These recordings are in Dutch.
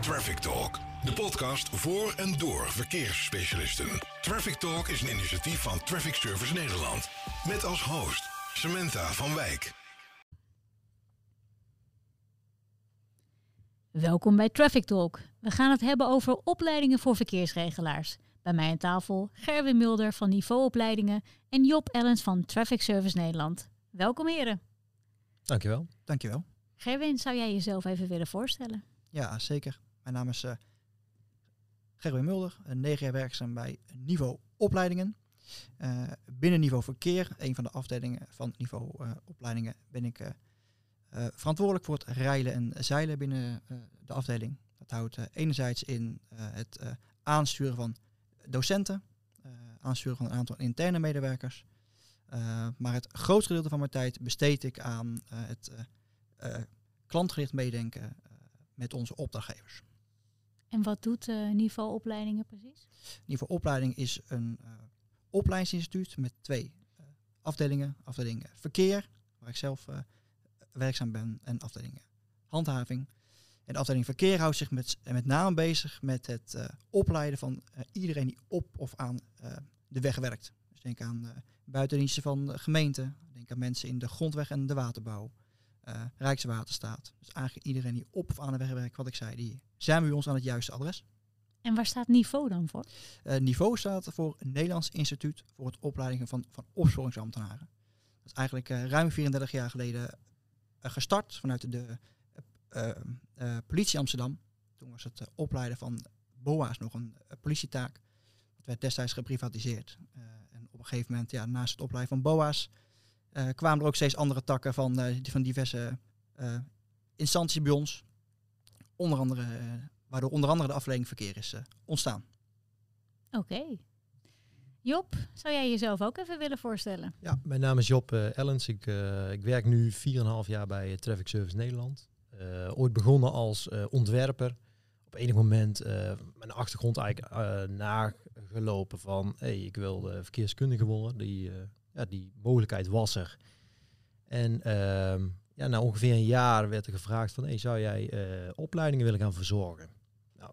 Traffic Talk, de podcast voor en door verkeersspecialisten. Traffic Talk is een initiatief van Traffic Service Nederland. Met als host Samantha van Wijk. Welkom bij Traffic Talk. We gaan het hebben over opleidingen voor verkeersregelaars. Bij mij aan tafel Gerwin Mulder van Niveauopleidingen en Job Ellens van Traffic Service Nederland. Welkom heren. Dankjewel. Dankjewel. Gerwin, zou jij jezelf even willen voorstellen? Ja, zeker. Mijn naam is uh, Gerwin Mulder, een negen jaar werkzaam bij Niveau Opleidingen. Uh, binnen Niveau Verkeer, een van de afdelingen van Niveau Opleidingen, ben ik verantwoordelijk voor het rijlen en zeilen binnen de afdeling. Dat houdt enerzijds in het aansturen van docenten, aansturen van een aantal interne medewerkers. maar het grootste gedeelte van mijn tijd besteed ik aan het klantgericht meedenken met onze opdrachtgevers. En wat doet uh, Niveau Opleidingen precies? Niveau Opleiding is een uh, opleidingsinstituut met twee uh, afdelingen. Afdeling verkeer, waar ik zelf werkzaam ben, en afdeling handhaving. En de afdeling verkeer houdt zich met, met name bezig met het opleiden van iedereen die op of aan de weg werkt. Dus denk aan buitendiensten van gemeenten, denk aan mensen in de grondweg en de waterbouw uh, Rijkswaterstaat. Dus eigenlijk iedereen die op of aan de weg werkt, wat ik zei, die zijn bij ons aan het juiste adres. En waar staat niveau dan voor? Uh, niveau staat voor Nederlands Instituut voor het opleidingen van, van opsporingsambtenaren. Dat is eigenlijk uh, ruim 34 jaar geleden gestart vanuit de politie Amsterdam. Toen was het opleiden van BOA's nog een politietaak. Dat werd destijds geprivatiseerd. en op een gegeven moment, ja, naast het opleiden van BOA's, kwamen er ook steeds andere takken van, uh, van diverse uh, instanties bij ons. Onder andere, waardoor onder andere de afdeling verkeer is ontstaan. Oké. Okay. Job, zou jij jezelf ook even willen voorstellen? Ja, mijn naam is Job Ellens. Ik, ik werk nu 4,5 jaar bij Traffic Service Nederland. ooit begonnen als ontwerper. Op enig moment mijn achtergrond eigenlijk nagelopen van... hey, ik wil verkeerskundige worden. Die ja, die mogelijkheid was er. En ehm, ja, na ongeveer een jaar werd er gevraagd van, hey, zou jij uh, opleidingen willen gaan verzorgen? Nou,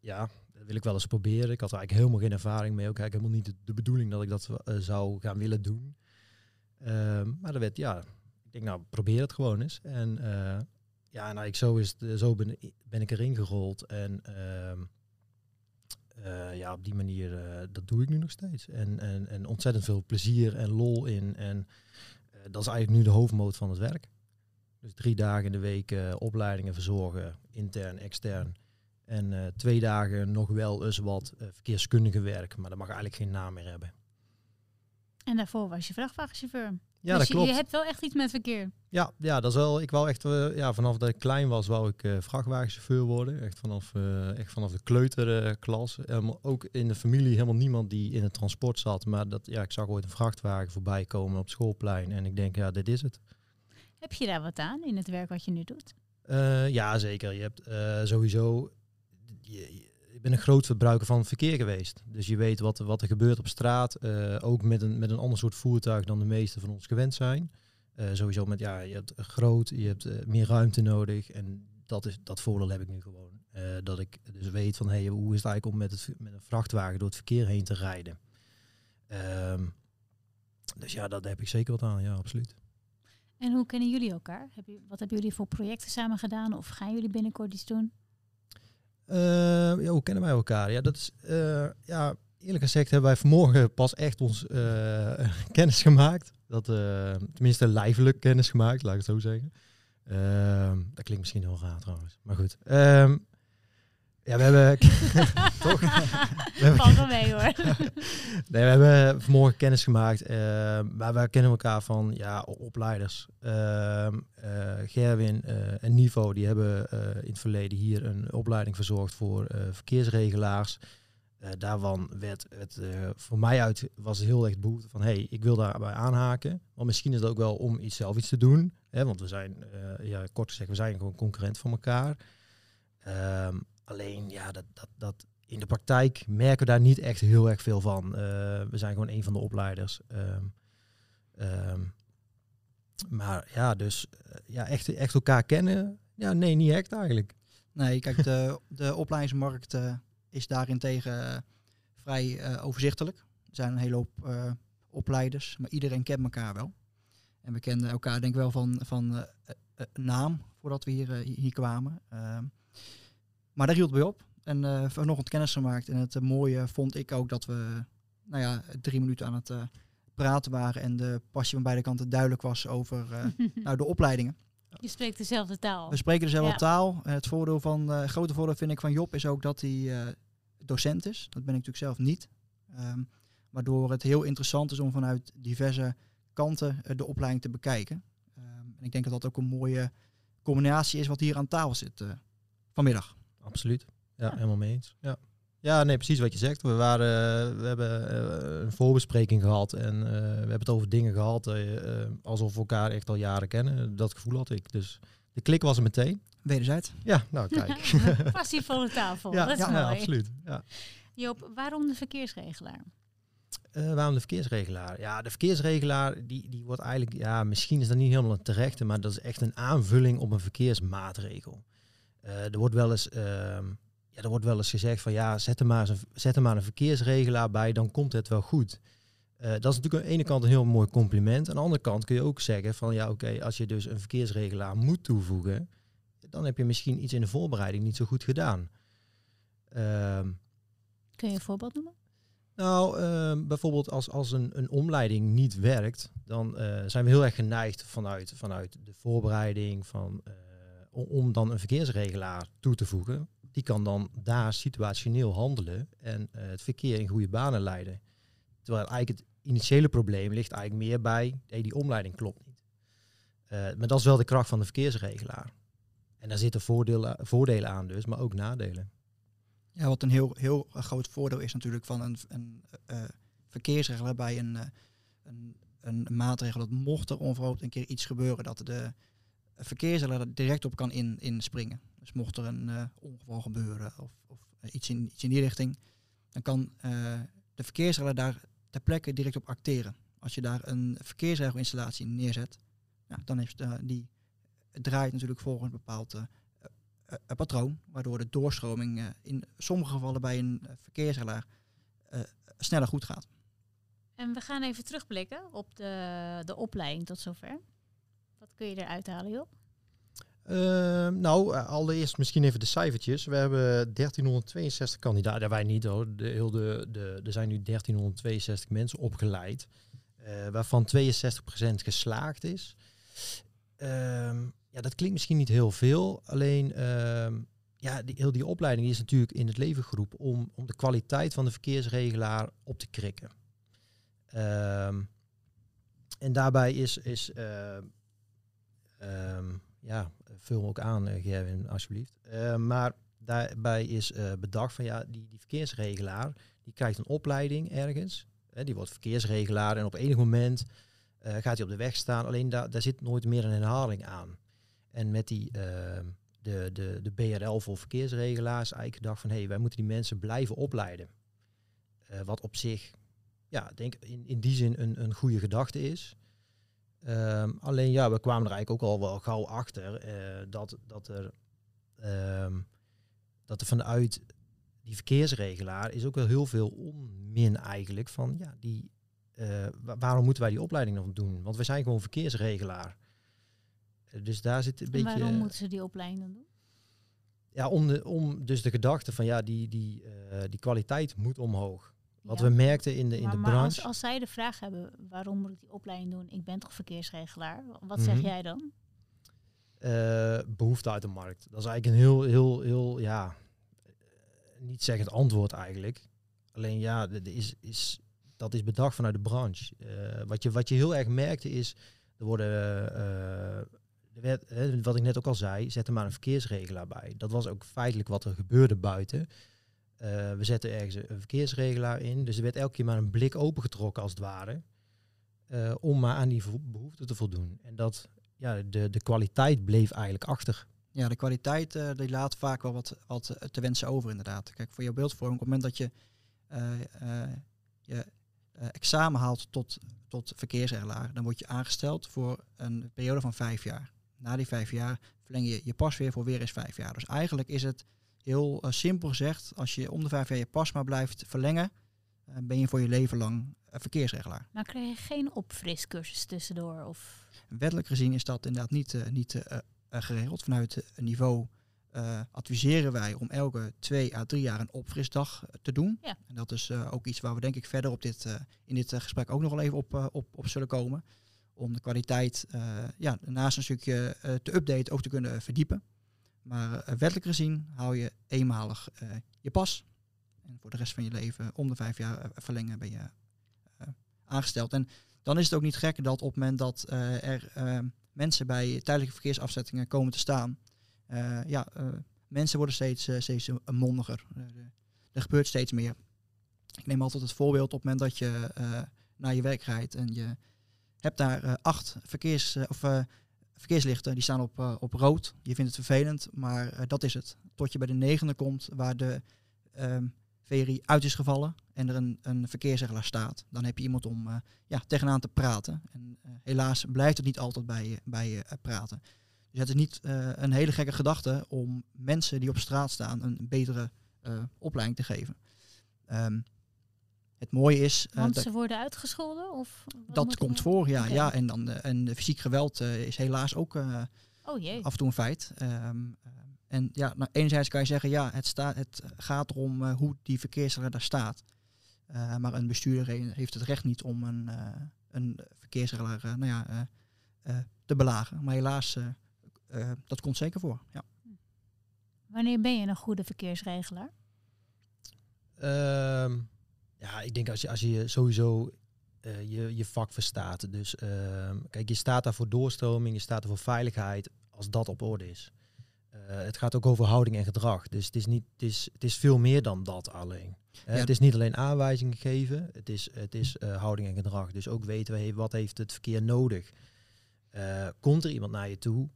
ja, dat wil ik wel eens proberen. Ik had eigenlijk helemaal geen ervaring mee. Ook eigenlijk helemaal niet de, bedoeling dat ik dat uh, zou gaan willen doen. Ehm, maar er werd, ja, ik denk nou, probeer het gewoon eens. En uh, ja, nou, ik, zo, is zo ben, ben ik erin gerold. En ehm, uh, ja, op die manier, uh, dat doe ik nu nog steeds. En, en, en ontzettend veel plezier en lol in. En uh, dat is eigenlijk nu de hoofdmoot van het werk. Dus drie dagen in de week opleidingen verzorgen, intern, extern. En twee dagen nog wel eens wat verkeerskundige werk, maar dat mag eigenlijk geen naam meer hebben. En daarvoor was je vrachtwagenchauffeur. Ja, dus dat klopt. je hebt wel echt iets met verkeer. Ja, ja dat is wel. Ik wou echt, uh, ja, vanaf dat ik klein was, wou ik uh, vrachtwagenchauffeur worden. Echt vanaf, uh, echt vanaf de kleuterklas. ook in de familie helemaal niemand die in het transport zat. Maar dat, ja, ik zag ooit een vrachtwagen voorbij komen op het schoolplein. En ik denk, ja, dit is het. Heb je daar wat aan in het werk wat je nu doet? ja, zeker. Je hebt sowieso. Je, ik ben een groot verbruiker van verkeer geweest. Dus je weet wat, wat er gebeurt op straat. Uh, ook met een, met een ander soort voertuig dan de meeste van ons gewend zijn. Uh, sowieso met, ja, je hebt groot, je hebt uh, meer ruimte nodig. En dat, is, dat voordeel heb ik nu gewoon. dat ik dus weet van, hey, hoe is het eigenlijk om met, het, met een vrachtwagen door het verkeer heen te rijden. Um, dus ja, daar heb ik zeker wat aan, ja, absoluut. En hoe kennen jullie elkaar? Heb je, wat hebben jullie voor projecten samen gedaan? Of gaan jullie binnenkort iets doen? Uh, ja, hoe kennen wij elkaar? Ja, dat is, uh, ja, eerlijk gezegd hebben wij vanmorgen pas echt ons uh, kennis gemaakt. Dat, tenminste, lijfelijk kennis gemaakt, laat ik het zo zeggen. Ehm, dat klinkt misschien heel raar trouwens, maar goed. Um, ja, we hebben... toch? Valt wel mee hoor. nee, we hebben vanmorgen kennis gemaakt. Uh, maar wij kennen elkaar van ja, opleiders. Uh, uh, Gerwin en Nivo, die hebben in het verleden hier een opleiding verzorgd voor verkeersregelaars. daarvan werd het voor mij uit, was heel erg behoefte van hey, ik wil daarbij aanhaken. Want misschien is het ook wel om iets zelf iets te doen. Hè, want we zijn, ja, kort gezegd, we zijn gewoon concurrent van elkaar. Um, Alleen ja, dat, dat, dat in de praktijk merken we daar niet echt heel erg veel van. Uh, we zijn gewoon een van de opleiders. Um, um, maar ja, dus uh, ja, echt, echt elkaar kennen. Ja, nee, niet echt eigenlijk. Nee, kijk, de, de opleidingsmarkt uh, is daarentegen vrij overzichtelijk. Er zijn een hele hoop opleiders, maar iedereen kent elkaar wel. En we kenden elkaar denk ik wel van, van naam voordat we hier, hier kwamen. Ehm, maar daar hield bij op. En uh, vanochtend kennis gemaakt. En het mooie vond ik ook dat we nou ja, drie minuten aan het praten waren en de passie van beide kanten duidelijk was over nou, de opleidingen. Je spreekt dezelfde taal. We spreken dezelfde taal. Het voordeel van, uh, grote voordeel vind ik van Job is ook dat hij uh, docent is. Dat ben ik natuurlijk zelf niet. Um, waardoor het heel interessant is om vanuit diverse kanten uh, de opleiding te bekijken. Um, en ik denk dat dat ook een mooie combinatie is wat hier aan tafel zit vanmiddag. Absoluut. Ja, ja, helemaal mee eens. Ja. Ja, nee, precies wat je zegt. We, waren, we hebben uh, een voorbespreking gehad en uh, we hebben het over dingen gehad uh, alsof we elkaar echt al jaren kennen. Dat gevoel had ik. Dus de klik was er meteen. Wederzijds. Ja, nou kijk. Passievolle tafel, ja, dat is ja, mooi. Ja, absoluut. Ja. Joop, waarom de verkeersregelaar? waarom de verkeersregelaar? Ja, de verkeersregelaar die, die wordt eigenlijk, ja, misschien is dat niet helemaal een terechte, maar dat is echt een aanvulling op een verkeersmaatregel. Er wordt wel eens ehm, ja, er wordt wel eens gezegd van ja, zet er maar, een, zet er maar een verkeersregelaar bij, dan komt het wel goed. Uh, dat is natuurlijk aan de ene kant een heel mooi compliment. Aan de andere kant kun je ook zeggen van ja, oké, als je dus een verkeersregelaar moet toevoegen, dan heb je misschien iets in de voorbereiding niet zo goed gedaan. Uh, kun je een voorbeeld noemen? Nou, uh, bijvoorbeeld als, als een, een omleiding niet werkt, dan uh, zijn we heel erg geneigd vanuit, vanuit de voorbereiding van, uh, om dan een verkeersregelaar toe te voegen die kan dan daar situationeel handelen en uh, het verkeer in goede banen leiden. Terwijl eigenlijk het initiële probleem ligt eigenlijk meer bij, die omleiding klopt niet. Uh, maar dat is wel de kracht van de verkeersregelaar. En daar zitten voordelen, voordelen aan dus, maar ook nadelen. Ja, wat een heel, heel groot voordeel is natuurlijk van een, een uh, verkeersregelaar bij een, een, een, maatregel dat mocht er onverhoopt een keer iets gebeuren, dat de verkeersregelaar direct op kan in, inspringen. Dus mocht er een uh, ongeval gebeuren of, of uh, iets, in, die richting, dan kan uh, de verkeersregelaar daar ter plekke direct op acteren. Als je daar een verkeersregelinstallatie neerzet, dan heeft die draait natuurlijk volgens een bepaald patroon, waardoor de doorstroming in sommige gevallen bij een verkeersregelaar sneller goed gaat. En we gaan even terugblikken op de, de opleiding tot zover. Kun je eruit halen, joh? Uh, nou, allereerst misschien even de cijfertjes. We hebben 1362 kandidaten. Wij niet hoor. De, heel de, de, er zijn nu 1362 mensen opgeleid. Uh, waarvan 62% geslaagd is. Uh, ja, dat klinkt misschien niet heel veel. Alleen, ehm, ja, die, heel die opleiding is natuurlijk in het leven geroepen om, om de kwaliteit van de verkeersregelaar op te krikken. Ehm, en daarbij is, is vul ook aan, uh, Gerwin, alsjeblieft. Uh, maar daarbij is uh, bedacht van ja, die, die verkeersregelaar, die krijgt een opleiding ergens. Die wordt verkeersregelaar en op enig moment gaat hij op de weg staan. Alleen daar, daar zit nooit meer een herhaling aan. En met die, ehm, de, de, de BRL voor verkeersregelaars eigenlijk gedacht van hé, hey, wij moeten die mensen blijven opleiden. wat op zich, ja, denk in, in die zin een, een goede gedachte is. Um, alleen ja, we kwamen er eigenlijk ook al wel gauw achter uh, dat, dat, er, um, dat er vanuit die verkeersregelaar is ook wel heel veel onmin eigenlijk van ja, die, uh, waarom moeten wij die opleiding nog doen? Want we zijn gewoon verkeersregelaar. Uh, dus daar zit een en beetje. Waarom moeten ze die opleiding dan doen? Ja, om, de, om dus de gedachte van ja, die, die, die kwaliteit moet omhoog. Wat ja. we merkten in de, in maar, de maar branche. Als, als zij de vraag hebben, waarom moet ik die opleiding doen? Ik ben toch verkeersregelaar? Wat zeg mm -hmm. jij dan? Uh, behoefte uit de markt. Dat is eigenlijk een heel, heel, heel, ja, niet zeggend antwoord eigenlijk. Alleen ja, is, is, dat is bedacht vanuit de branche. Uh, wat, je, wat je heel erg merkte is, er worden, uh, werd, hè, wat ik net ook al zei, zet er maar een verkeersregelaar bij. Dat was ook feitelijk wat er gebeurde buiten. Uh, we zetten ergens een verkeersregelaar in. Dus er werd elke keer maar een blik opengetrokken als het ware. Uh, om maar aan die behoeften te voldoen. En dat, ja, de, de kwaliteit bleef eigenlijk achter. Ja, de kwaliteit uh, die laat vaak wel wat, wat te wensen over inderdaad. Kijk, voor jouw beeldvorming, op het moment dat je je examen haalt tot, tot verkeersregelaar, dan word je aangesteld voor een periode van vijf jaar. na die vijf jaar verleng je je pas weer voor weer eens vijf jaar. Dus eigenlijk is het heel eh, simpel gezegd, als je om de vijf jaar je pas maar blijft verlengen, eh, ben je voor je leven lang eh, verkeersregelaar. Maar krijg je geen opfriscursus tussendoor? Of... Wettelijk gezien is dat inderdaad niet, niet geregeld. Vanuit het niveau adviseren wij om elke twee à drie jaar een opfrisdag te doen. Ja. En dat is ook iets waar we denk ik verder op dit, in dit gesprek ook nog wel even op, op, op zullen komen. Om de kwaliteit ja, naast een stukje te updaten ook te kunnen verdiepen. Maar eh, wettelijk gezien hou je eenmalig eh, je pas. En voor de rest van je leven om de vijf jaar eh, verlengen ben je aangesteld. En dan is het ook niet gek dat op het moment dat er mensen bij tijdelijke verkeersafzettingen komen te staan, ja, mensen worden steeds, steeds mondiger. Er gebeurt steeds meer. Ik neem altijd het voorbeeld op het moment dat je naar je werk rijdt en je hebt daar acht verkeers, of, verkeerslichten, die staan op, eh, op rood. Je vindt het vervelend, maar eh, dat is het. Tot je bij de negende komt waar de ehm VRI uit is gevallen en er een, een verkeersregelaar staat. Dan heb je iemand om eh, ja, tegenaan te praten. En helaas blijft het niet altijd bij, je- bij praten. Dus het is niet een hele gekke gedachte om mensen die op straat staan een betere opleiding te geven. Ehm, het mooie is eh, Want dat, ze worden uitgescholden? Of dat komt voor, ja. Ja en, dan, eh, en fysiek geweld eh, is helaas ook eh, Oh jee. af en toe een feit. Ehm, ehm, en ja, nou, enerzijds kan je zeggen, ja, het, sta, het gaat erom eh, hoe die verkeersregelaar daar staat. Eh, maar een bestuurder he- heeft het recht niet om een, eh, een verkeersregelaar nou ja, eh, eh, te belagen. Maar helaas, dat komt zeker voor. Ja. Wanneer ben je een goede verkeersregelaar? Ehm, ja, ik denk als je, als je sowieso eh, je, je vak verstaat. Dus ehm, kijk, je staat daar voor doorstroming, je staat er voor veiligheid, als dat op orde is. Eh, het gaat ook over houding en gedrag. Dus het is, niet, het is, het is veel meer dan dat alleen. Eh, Ja. Het is niet alleen aanwijzingen geven, het is, het is houding en gedrag. Dus ook weten we wat heeft het verkeer nodig. Komt er iemand naar je toe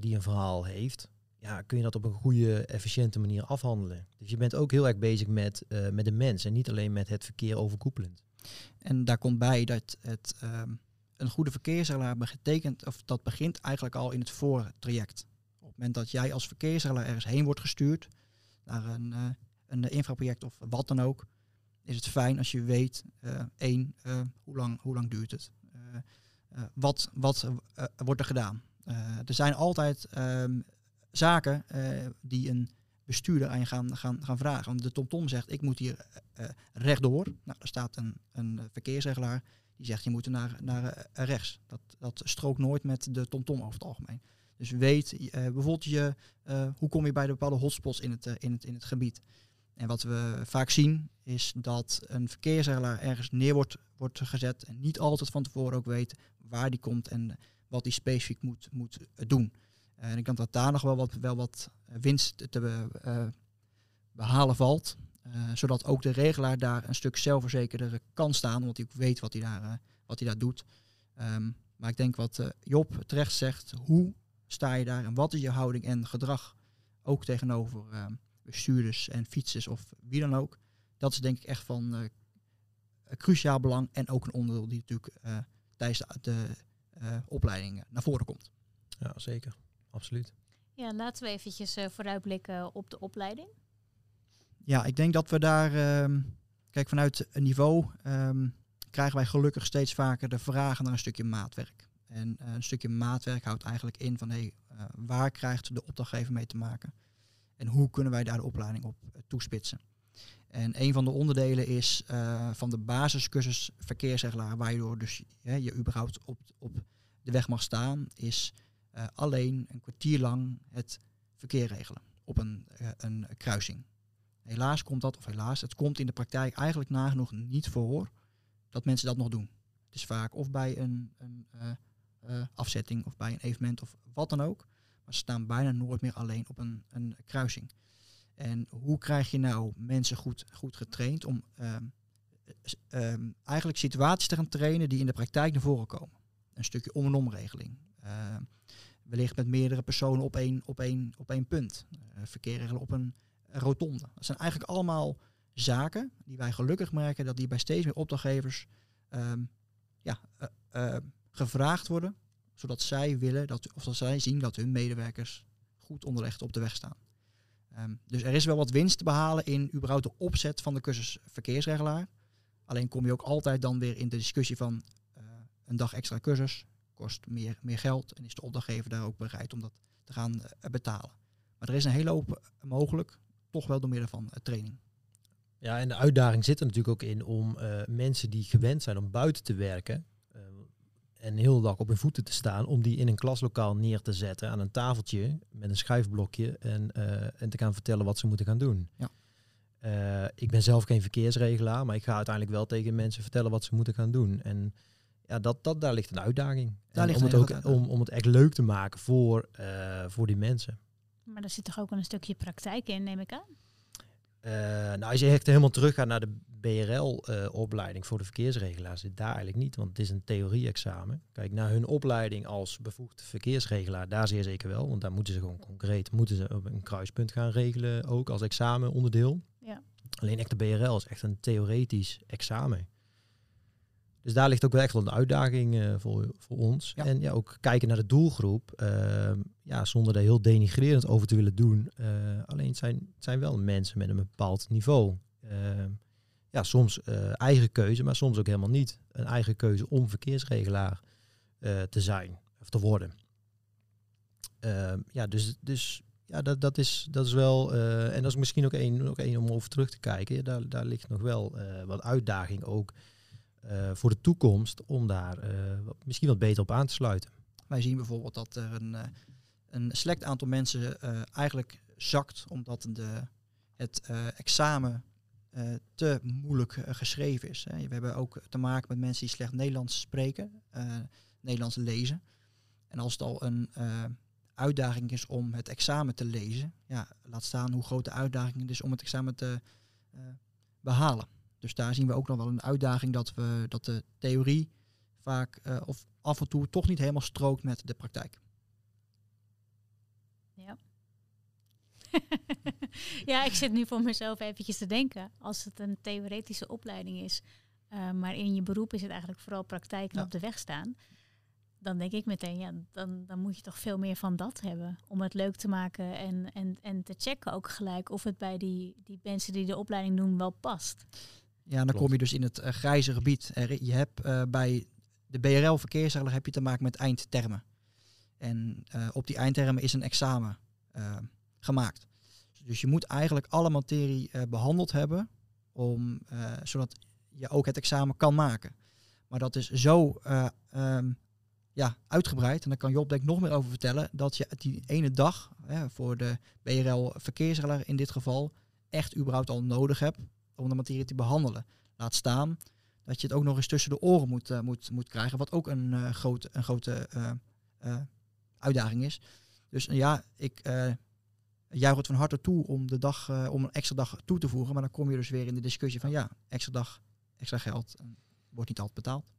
die een verhaal heeft, ja, kun je dat op een goede, efficiënte manier afhandelen. Dus je bent ook heel erg bezig met, eh, met de mens en niet alleen met het verkeer overkoepelend. En daar komt bij dat het, ehm, een goede verkeersregelaar betekent, of dat begint eigenlijk al in het voortraject. Op het moment dat jij als verkeersregelaar ergens heen wordt gestuurd, naar een, eh, een infraproject of wat dan ook, is het fijn als je weet, eh, één, hoe, lang, hoe lang duurt het? Wat wat wordt er gedaan? Er zijn altijd ehm, zaken eh, die een bestuurder aan je gaan, gaan, gaan vragen. Want de TomTom zegt, ik moet hier eh, eh, rechtdoor. Nou, er staat een, een verkeersregelaar die zegt, je moet naar, naar rechts. Dat, dat strookt nooit met de TomTom over het algemeen. Dus weet bijvoorbeeld je, hoe kom je bij de bepaalde hotspots in het, in, het, in het gebied. En wat we vaak zien is dat een verkeersregelaar ergens neer wordt, wordt gezet en niet altijd van tevoren ook weet waar die komt en wat die specifiek moet, moet doen. En ik denk dat daar nog wel wat, wel wat winst te eh, behalen valt. eh, zodat ook de regelaar daar een stuk zelfverzekerder kan staan, omdat hij ook weet wat hij daar, eh, wat hij daar doet. Ehm, maar ik denk wat Job terecht zegt, hoe sta je daar en wat is je houding en gedrag ook tegenover ehm, bestuurders en fietsers of wie dan ook. Dat is denk ik echt van cruciaal belang en ook een onderdeel die natuurlijk tijdens de, de opleiding naar voren komt. Ja, zeker. Absoluut. Ja, laten we eventjes eh, vooruitblikken op de opleiding. Ja, ik denk dat we daar, ehm, kijk, vanuit een niveau ehm, krijgen wij gelukkig steeds vaker de vragen naar een stukje maatwerk. En eh, een stukje maatwerk houdt eigenlijk in van, hé, hey, eh, waar krijgt de opdrachtgever mee te maken? En hoe kunnen wij daar de opleiding op toespitsen? En een van de onderdelen is eh, van de basiscursus verkeersregelaar, waar je door dus hè, je überhaupt op, op de weg mag staan, is eh, alleen een kwartier lang het verkeer regelen op een, eh, een kruising. Helaas komt dat, of helaas, het komt in de praktijk eigenlijk nagenoeg niet voor dat mensen dat nog doen. Het is vaak of bij een, een eh, afzetting of bij een evenement of wat dan ook. Maar ze staan bijna nooit meer alleen op een, een kruising. En hoe krijg je nou mensen goed, goed getraind om ehm, ehm, eigenlijk situaties te gaan trainen die in de praktijk naar voren komen? Een stukje om- en omregeling. Uh, wellicht met meerdere personen op één, op op punt. Regelen op een rotonde. Dat zijn eigenlijk allemaal zaken die wij gelukkig merken dat die bij steeds meer opdrachtgevers ehm, ja, eh, eh, gevraagd worden, zodat zij willen dat, of dat zij zien dat hun medewerkers goed onderlegd op de weg staan. Ehm, dus er is wel wat winst te behalen in überhaupt de opzet van de cursus verkeersregelaar. Alleen kom je ook altijd dan weer in de discussie van een dag extra cursus kost meer, meer geld en is de opdrachtgever daar ook bereid om dat te gaan eh, betalen. Maar er is een hele hoop mogelijk, toch wel door middel van uh, training. Ja, en de uitdaging zit er natuurlijk ook in om mensen die gewend zijn om buiten te werken, en de hele dag op hun voeten te staan om die in een klaslokaal neer te zetten aan een tafeltje met een schrijfblokje en, uh, en te gaan vertellen wat ze moeten gaan doen. Ja. Uh, ik ben zelf geen verkeersregelaar, maar ik ga uiteindelijk wel tegen mensen vertellen wat ze moeten gaan doen. En ja, dat, dat, daar ligt een uitdaging. Daar ligt om, het ook, om, om het echt leuk te maken voor, uh, voor die mensen. Maar er zit toch ook een stukje praktijk in, neem ik aan? Uh, nou, als je echt helemaal teruggaat naar de BRL-opleiding uh, voor de verkeersregelaar, zit daar eigenlijk niet, want het is een theorie-examen. Kijk, naar hun opleiding als bevoegde verkeersregelaar, daar zeer zeker wel, want daar moeten ze gewoon concreet moeten ze op een kruispunt gaan regelen, ook als examenonderdeel. Ja. Alleen echt de BRL is echt een theoretisch examen. Dus daar ligt ook wel echt wel een uitdaging uh, voor, voor ons. Ja. En ja, ook kijken naar de doelgroep. Uh, ja, zonder daar heel denigrerend over te willen doen. Uh, alleen het zijn, het zijn wel mensen met een bepaald niveau. ja, soms eigen keuze, maar soms ook helemaal niet. Een eigen keuze om verkeersregelaar te zijn of te worden. ja, dus, dus ja, dat, dat, is, dat is wel. en dat is misschien ook één ook één om over terug te kijken. Daar, daar ligt nog wel wat uitdaging ook. Uh, voor de toekomst om daar uh, misschien wat beter op aan te sluiten. Wij zien bijvoorbeeld dat er een, uh, een aantal mensen eigenlijk zakt omdat de, het examen te moeilijk geschreven is. Hè. We hebben ook te maken met mensen die slecht Nederlands spreken, Nederlands lezen. En als het al een uitdaging is om het examen te lezen, ja, laat staan hoe groot de uitdaging het is om het examen te behalen. Dus daar zien we ook nog wel een uitdaging dat, we, dat de theorie vaak uh, of af en toe toch niet helemaal strookt met de praktijk. Ja. ja, ik zit nu voor mezelf eventjes te denken. Als het een theoretische opleiding is, uh, maar in je beroep is het eigenlijk vooral praktijk en Ja. op de weg staan. Dan denk ik meteen, ja, dan, dan moet je toch veel meer van dat hebben. Om het leuk te maken en, en, en te checken ook gelijk of het bij die, die mensen die de opleiding doen wel past. Ja, dan Klopt. kom je dus in het eh, grijze gebied. Er, je hebt eh, bij de BRL verkeersregler heb je te maken met eindtermen. En eh, op die eindtermen is een examen gemaakt. Dus je moet eigenlijk alle materie eh, behandeld hebben, om, zodat je ook het examen kan maken. Maar dat is zo eh, ehm, ja, uitgebreid, en daar kan Job denk ik nog meer over vertellen, dat je die ene dag hè, voor de BRL verkeersregler in dit geval echt überhaupt al nodig hebt om de materie te behandelen. Laat staan dat je het ook nog eens tussen de oren moet, eh, moet, moet krijgen, wat ook een, eh, grote, een grote eh, uitdaging is. Dus ja, ik juich het van harte toe om, de dag, om een extra dag toe te voegen, maar dan kom je dus weer in de discussie van ja, extra dag, extra geld, wordt niet altijd betaald.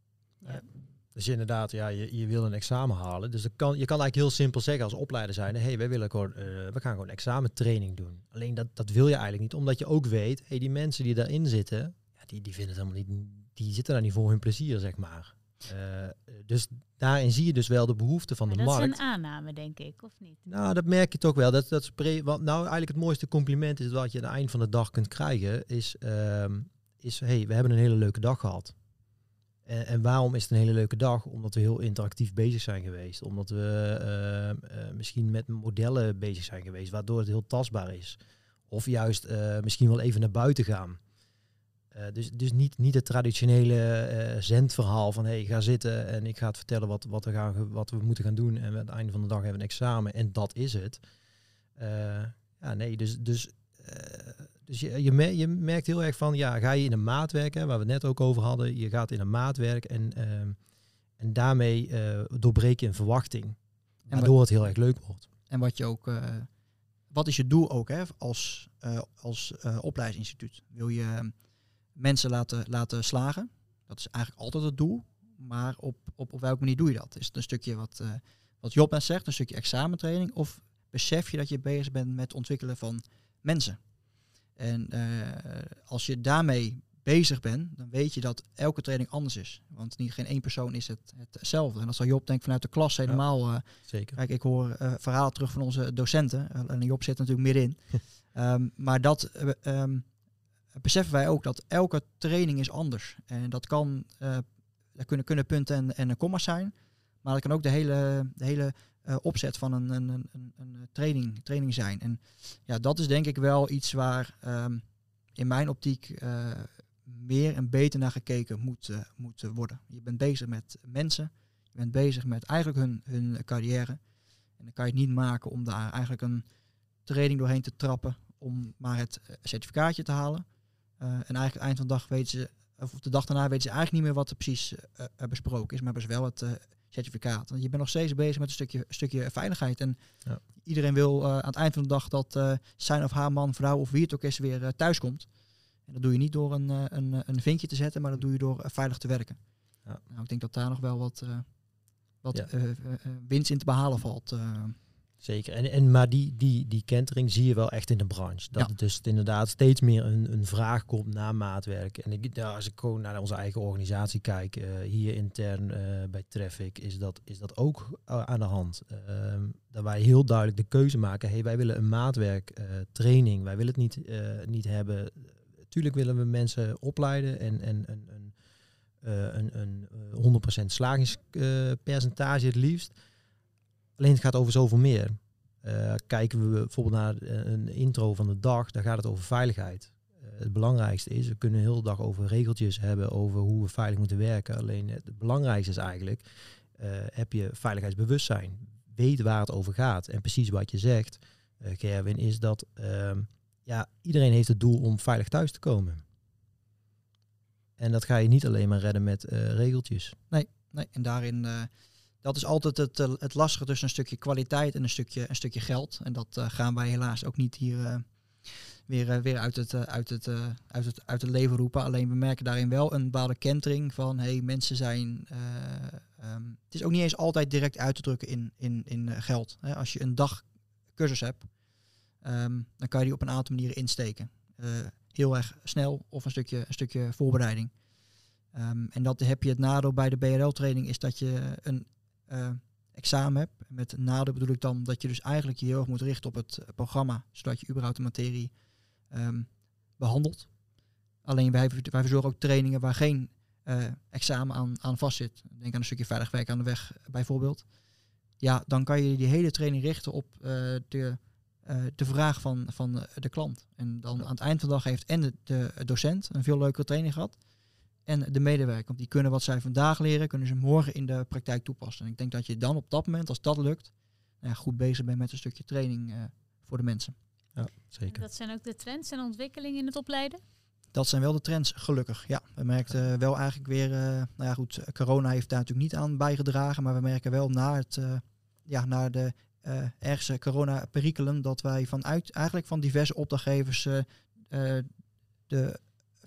Dus inderdaad, ja, je, je wil een examen halen. Dus dat kan, je kan eigenlijk heel simpel zeggen als opleider zijn, hey, wij willen gewoon, eh, we gaan gewoon examentraining doen. Alleen dat, dat wil je eigenlijk niet, omdat je ook weet, hey, die mensen die daarin zitten, ja, die, die vinden het helemaal niet, die zitten daar niet voor hun plezier, zeg maar. Eh, dus daarin zie je dus wel de behoefte van Maar de dat markt. is een aanname, denk ik, of niet? Nou, dat merk je toch wel. Dat, dat want nou, eigenlijk het mooiste compliment is wat je aan het eind van de dag kunt krijgen, is, ehm, is hey, we hebben een hele leuke dag gehad. En, en waarom is het een hele leuke dag? Omdat we heel interactief bezig zijn geweest. Omdat we ehm, eh, misschien met modellen bezig zijn geweest, waardoor het heel tastbaar is. Of juist eh, misschien wel even naar buiten gaan. Eh, dus dus niet, niet het traditionele eh, zendverhaal van hey, ga zitten en ik ga het vertellen wat, wat, we gaan, wat we moeten gaan doen. En aan het einde van de dag hebben we een examen en dat is het. Eh, ja, nee, dus, dus, eh, dus je, je, je merkt heel erg van, ja, ga je in een maat werken, waar we het net ook over hadden. Je gaat in een maatwerk en, ehm, en daarmee eh, doorbreek je een verwachting. Waardoor het heel erg leuk wordt. En wat je ook, eh, wat is je doel ook hè, als, eh, als opleidingsinstituut? Wil je eh, mensen laten, laten slagen? Dat is eigenlijk altijd het doel. Maar op, op, op welke manier doe je dat? Is het een stukje wat, wat Job net zegt, een stukje examentraining? Of besef je dat je bezig bent met het ontwikkelen van mensen? En eh, als je daarmee bezig bent, dan weet je dat elke training anders is. Want niet geen één persoon is het, hetzelfde. En dat zal Job denk ik vanuit de klas helemaal. eh, Zeker. Kijk, ik hoor eh, verhalen terug van onze docenten. en Job zit natuurlijk middenin. Ehm, maar dat eh, ehm, beseffen wij ook dat elke training is anders. En dat kan, er kunnen, kunnen punten en, en komma's zijn. Maar dat kan ook de hele, de hele eh, opzet van een, een, een, een- training, training zijn. En ja, dat is denk ik wel iets waar ehm, in mijn optiek eh, meer en beter naar gekeken moet, moet worden. Je bent bezig met mensen. Je bent bezig met eigenlijk hun, hun carrière. En dan kan je het niet maken om daar eigenlijk een training doorheen te trappen om maar het certificaatje te halen. En eigenlijk eind van de dag weten ze, of de dag daarna weten ze eigenlijk niet meer wat er precies besproken is, maar ze wel het certificaat. Want je bent nog steeds bezig met een stukje, stukje veiligheid. En Ja. iedereen wil eh, aan het eind van de dag dat eh, zijn of haar man, vrouw of wie het ook is weer eh, thuis komt. En dat doe je niet door een, een, een vinkje te zetten, maar dat doe je door veilig te werken. Ja. Nou, ik denk dat daar nog wel wat, wat Ja. winst in te behalen valt. Zeker. En, en, maar die, die, die kentering zie je wel echt in de branche. Dat Ja. het dus inderdaad steeds meer een, een vraag komt naar maatwerk. En ik, ja, als ik gewoon naar onze eigen organisatie kijk, eh, hier intern eh, bij Traffic, is dat, is dat ook eh, aan de hand. Ehm, dat wij heel duidelijk de keuze maken, hey, wij willen een maatwerk eh, training. Wij willen het niet, niet hebben. Tuurlijk willen we mensen opleiden en, en, en, en een, een eh, 100% slagingspercentage het liefst. Alleen het gaat over zoveel meer. Eh, kijken we bijvoorbeeld naar eh, een intro van de dag, dan gaat het over veiligheid. Eh, het belangrijkste is, we kunnen de hele dag over regeltjes hebben, over hoe we veilig moeten werken. Alleen het belangrijkste is eigenlijk, heb je veiligheidsbewustzijn. Weet waar het over gaat. En precies wat je zegt, Gerwin, is dat ehm, ja, iedereen heeft het doel om veilig thuis te komen. En dat ga je niet alleen maar redden met regeltjes. Nee, en daarin, dat is altijd het, eh, het lastige tussen een stukje kwaliteit en een stukje, een stukje geld. En dat eh, gaan wij helaas ook niet hier eh, weer, weer uit, het, uit, het, uit, het, uit het leven roepen. Alleen we merken daarin wel een bepaalde kentering van, hey, mensen zijn... eh, ehm, het is ook niet eens altijd direct uit te drukken in, in, in geld. Hè. Als je een dag cursus hebt, ehm, dan kan je die op een aantal manieren insteken. Heel erg snel of een stukje, een stukje voorbereiding. Ehm, en dat heb je het nadeel bij de BRL-training is dat je een eh, examen hebt. Met nadeel bedoel ik dan dat je dus eigenlijk je heel erg moet richten op het eh, programma, zodat je überhaupt de materie ehm, behandelt. Alleen wij, wij verzorgen ook trainingen waar geen eh, examen aan, aan vastzit. Denk aan een stukje veilig werk aan de weg bijvoorbeeld. Ja, dan kan je die hele training richten op de, de vraag van, van de klant. En dan aan het eind van de dag heeft en de, de docent een veel leukere training gehad. En de medewerker. Want die kunnen wat zij vandaag leren, kunnen ze morgen in de praktijk toepassen. En ik denk dat je dan op dat moment, als dat lukt, nou ja, goed bezig bent met een stukje training eh, voor de mensen. Ja, zeker. Dat zijn ook de trends en ontwikkelingen in het opleiden? Dat zijn wel de trends, gelukkig. Ja, we merkten wel eigenlijk weer, eh, nou ja goed, corona heeft daar natuurlijk niet aan bijgedragen, maar we merken wel na, het, eh, ja, na de eh ergste corona-perikelen dat wij vanuit eigenlijk van diverse opdrachtgevers de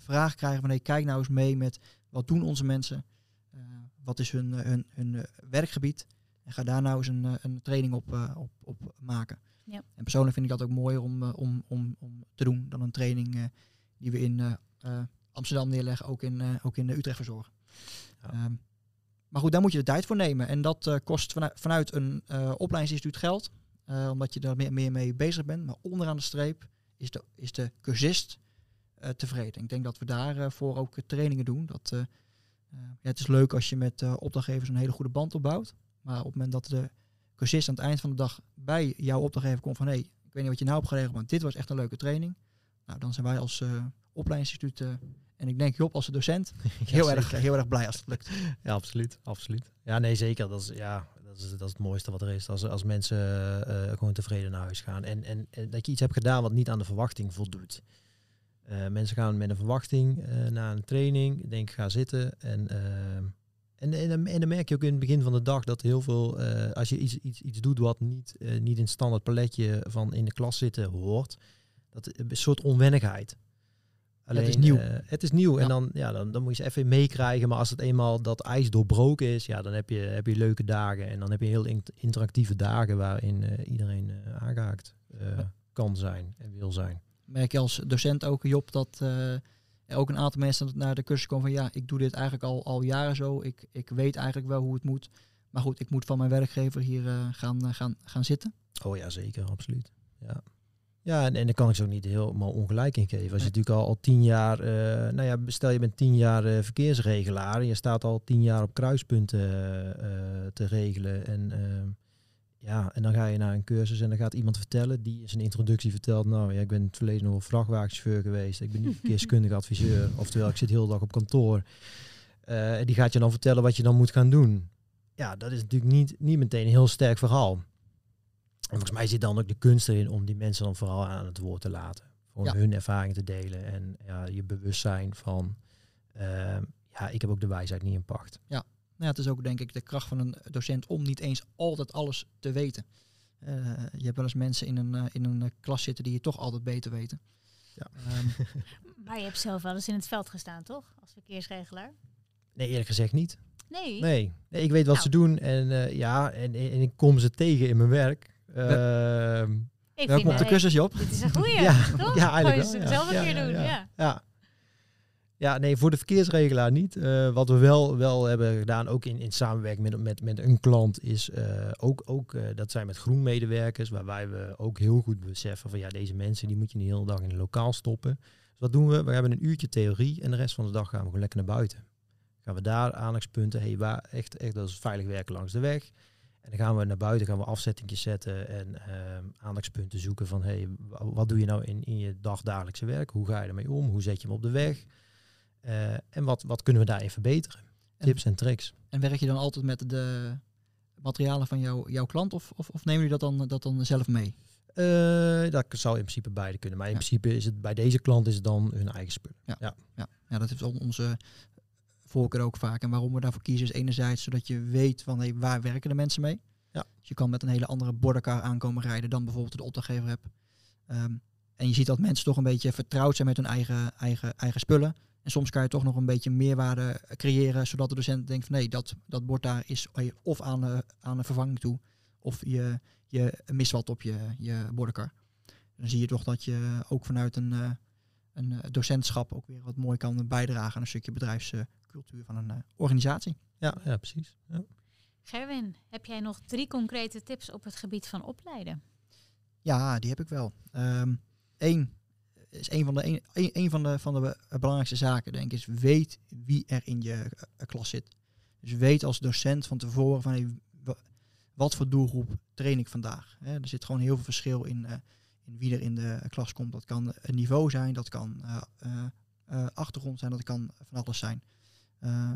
vraag krijgen van hey, kijk nou eens mee met wat doen onze mensen, Eh, wat is hun, hun, hun eh, werkgebied en ga daar nou eens een, eh, een training op, eh, op, op maken. Ja. En persoonlijk vind ik dat ook mooier om, om, om, om te doen dan een training eh, die we in eh, eh, Amsterdam neerleggen, ook in, eh, ook in Utrecht verzorgen. Ja. Ehm, maar goed, daar moet je de tijd voor nemen. En dat eh, kost vanuit, vanuit een eh opleidingsinstituut geld, eh, omdat je daar meer, meer mee bezig bent. Maar onderaan de streep is de, is de cursist tevreden. Ik denk dat we daarvoor ook eh, trainingen doen. Dat, eh, eh, ja, het is leuk als je met eh, opdrachtgevers een hele goede band opbouwt. Maar op het moment dat de cursist aan het eind van de dag bij jouw opdrachtgever komt van... hé, hey, ik weet niet wat je nou hebt geregeld, maar dit was echt een leuke training. Nou, dan zijn wij als eh opleidingsinstituut eh, en ik denk Job als de docent heel, erg, heel erg blij als het lukt. Ja, absoluut. absoluut. Ja, nee, zeker. Dat is, ja, dat is, dat is het mooiste wat er is. Als, als mensen eh, gewoon tevreden naar huis gaan. En, en, en dat je iets hebt gedaan wat niet aan de verwachting voldoet. Eh, mensen gaan met een verwachting eh, naar een training. Denk, ga zitten. En, eh, en, en, dan- en dan merk je ook in het begin van de dag dat heel veel... als je iets, iets, iets doet wat niet, niet in het standaard paletje van in de klas zitten hoort... Dat een soort onwennigheid. het is nieuw. het is nieuw. En dan, ja, dan, dan moet je ze even meekrijgen. Maar als het eenmaal dat ijs doorbroken is, ja, dan heb je, heb je leuke dagen. En dan heb je heel int- interactieve dagen waarin iedereen eh, aangehaakt eh, kan zijn en wil zijn. Merk je als docent ook, Job, dat eh, er ook een aantal mensen naar de cursus komen van ja, ik doe dit eigenlijk al, al jaren zo. Ik, ik weet eigenlijk wel hoe het moet. Maar goed, ik moet van mijn werkgever hier eh, gaan, gaan, gaan zitten. Oh ja, zeker, absoluut. Ja. Ja, en, en daar kan ik zo niet helemaal ongelijk in geven. Als je natuurlijk al, al tien jaar, uh, nou ja, stel je bent tien jaar uh, verkeersregelaar en je staat al tien jaar op kruispunten te regelen. En ehm, ja, en dan ga je naar een cursus en dan gaat iemand vertellen, die in zijn introductie vertelt, nou ja, ik ben in het verleden nog wel vrachtwagenchauffeur geweest, ik ben nu verkeerskundig adviseur, oftewel ik zit heel de dag op kantoor. en die gaat je dan vertellen wat je dan moet gaan doen. Ja, dat is natuurlijk niet, niet meteen een heel sterk verhaal. En volgens mij zit dan ook de kunst erin om die mensen dan vooral aan het woord te laten. Om hun ervaring te delen en ja, je bewustzijn van, uh, ja, ik heb ook de wijsheid niet in pacht. Ja. Nou, het is ook denk ik de kracht van een docent om niet eens altijd alles te weten. Uh, je hebt wel eens mensen in een, uh, in een klas zitten die je toch altijd beter weten. Ja. Um, maar je hebt zelf wel eens in het veld gestaan, toch? Als verkeersregelaar? Nee, eerlijk gezegd niet. Nee. Nee, nee ik weet wat nou. ze doen en uh, ja, en, en, ik kom ze tegen in mijn werk. Uh, ik welkom op de cursus, Job. Dit is een goeie, ja, toch? Ja, eigenlijk Kan je wel, zelf ja. een keer Ja, doen, ja, ja. Nee, voor de verkeersregelaar niet. Uh, wat we wel, wel hebben gedaan, ook in, in samenwerking met, met, met een klant, is uh, ook, ook uh, dat zijn met groenmedewerkers, waarbij we ook heel goed beseffen van ja, deze mensen die moet je niet de hele dag in een lokaal stoppen. Dus wat doen we? We hebben een uurtje theorie en de rest van de dag gaan we gewoon lekker naar buiten. Gaan we daar aandachtspunten, hey, waar echt, echt dat is veilig werken langs de weg. En dan gaan we naar buiten, gaan we afzettingjes zetten en aandachtspunten zoeken van hey, wat doe je nou in, in je dagdagelijkse werk? Hoe ga je ermee om? Hoe zet je hem op de weg? Uh, en wat, wat kunnen we daarin verbeteren? En, Tips en tricks. En werk je dan altijd met de materialen van jou, jouw klant of, of, of nemen jullie dat dan, dat dan zelf mee? Uh, dat zou in principe beide kunnen. Maar in ja. principe is het bij deze klant is het dan hun eigen spullen. Ja, ja. ja. ja dat is onze voorkeur ook vaak. En waarom we daarvoor kiezen is enerzijds zodat je weet van hey, waar werken de mensen mee. Ja. Dus je kan met een hele andere bordercar aankomen rijden dan bijvoorbeeld de opdrachtgever hebt. Um, en je ziet dat mensen toch een beetje vertrouwd zijn met hun eigen, eigen, eigen spullen. En soms kan je toch nog een beetje meerwaarde creëren, zodat de docent denkt van nee, dat, dat bord daar is of aan, de, aan een vervanging toe, of je, je mist wat op je, je bordercar. Dan zie je toch dat je ook vanuit een, uh, een docentschap ook weer wat mooi kan bijdragen aan een stukje bedrijfscultuur van een organisatie. Ja, ja precies. Ja. Gerwin, heb jij nog drie concrete tips op het gebied van opleiden? Ja, die heb ik wel. Eén um, is een van de, een, een, van de, van de belangrijkste zaken, denk ik, is weet wie er in je uh, klas zit. Dus weet als docent van tevoren van hey, wat voor doelgroep train ik vandaag. Er zit gewoon heel veel verschil in, uh, in wie er in de klas komt. Dat kan een niveau zijn, dat kan achtergrond zijn, dat kan van alles zijn.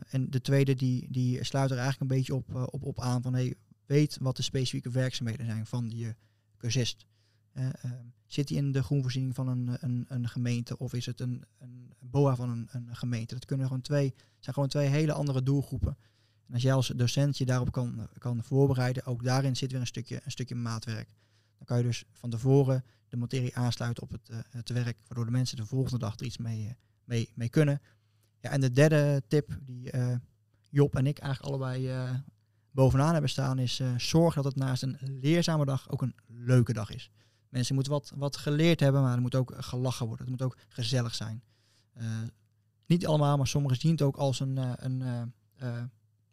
en de tweede die, die sluit er eigenlijk een beetje op, op, op aan van hey, weet wat de specifieke werkzaamheden zijn van je cursist. Uh, uh, zit hij in de groenvoorziening van een, een, een gemeente of is het een, een BOA van een, een gemeente? Dat kunnen gewoon twee, zijn gewoon twee hele andere doelgroepen. En als jij als docent je daarop kan, kan voorbereiden, ook daarin zit weer een stukje, een stukje maatwerk. Dan kan je dus van tevoren de materie aansluiten op het, uh, het werk, waardoor de mensen de volgende dag er iets mee, mee, mee kunnen. Ja, en de derde tip die Job en ik eigenlijk allebei bovenaan hebben staan is zorg dat het naast een leerzame dag ook een leuke dag is. Mensen moeten wat, wat geleerd hebben, maar er moet ook gelachen worden. Het moet ook gezellig zijn. Uh, niet allemaal, maar sommigen zien het ook als een, uh, een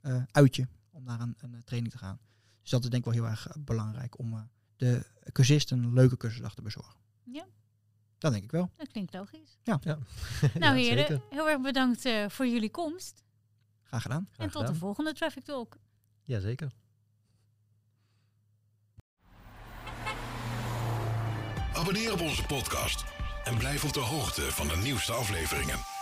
uh, uitje om naar een, een, training te gaan. Dus dat is denk ik wel heel erg belangrijk om de cursist een leuke cursusdag te bezorgen. Ja. Dat denk ik wel. Dat klinkt logisch. Ja. ja. Nou ja, heren, zeker. heel erg bedankt voor jullie komst. Graag gedaan. en tot gedaan. de volgende Traffic Talk. Jazeker. Abonneer op onze podcast en blijf op de hoogte van de nieuwste afleveringen.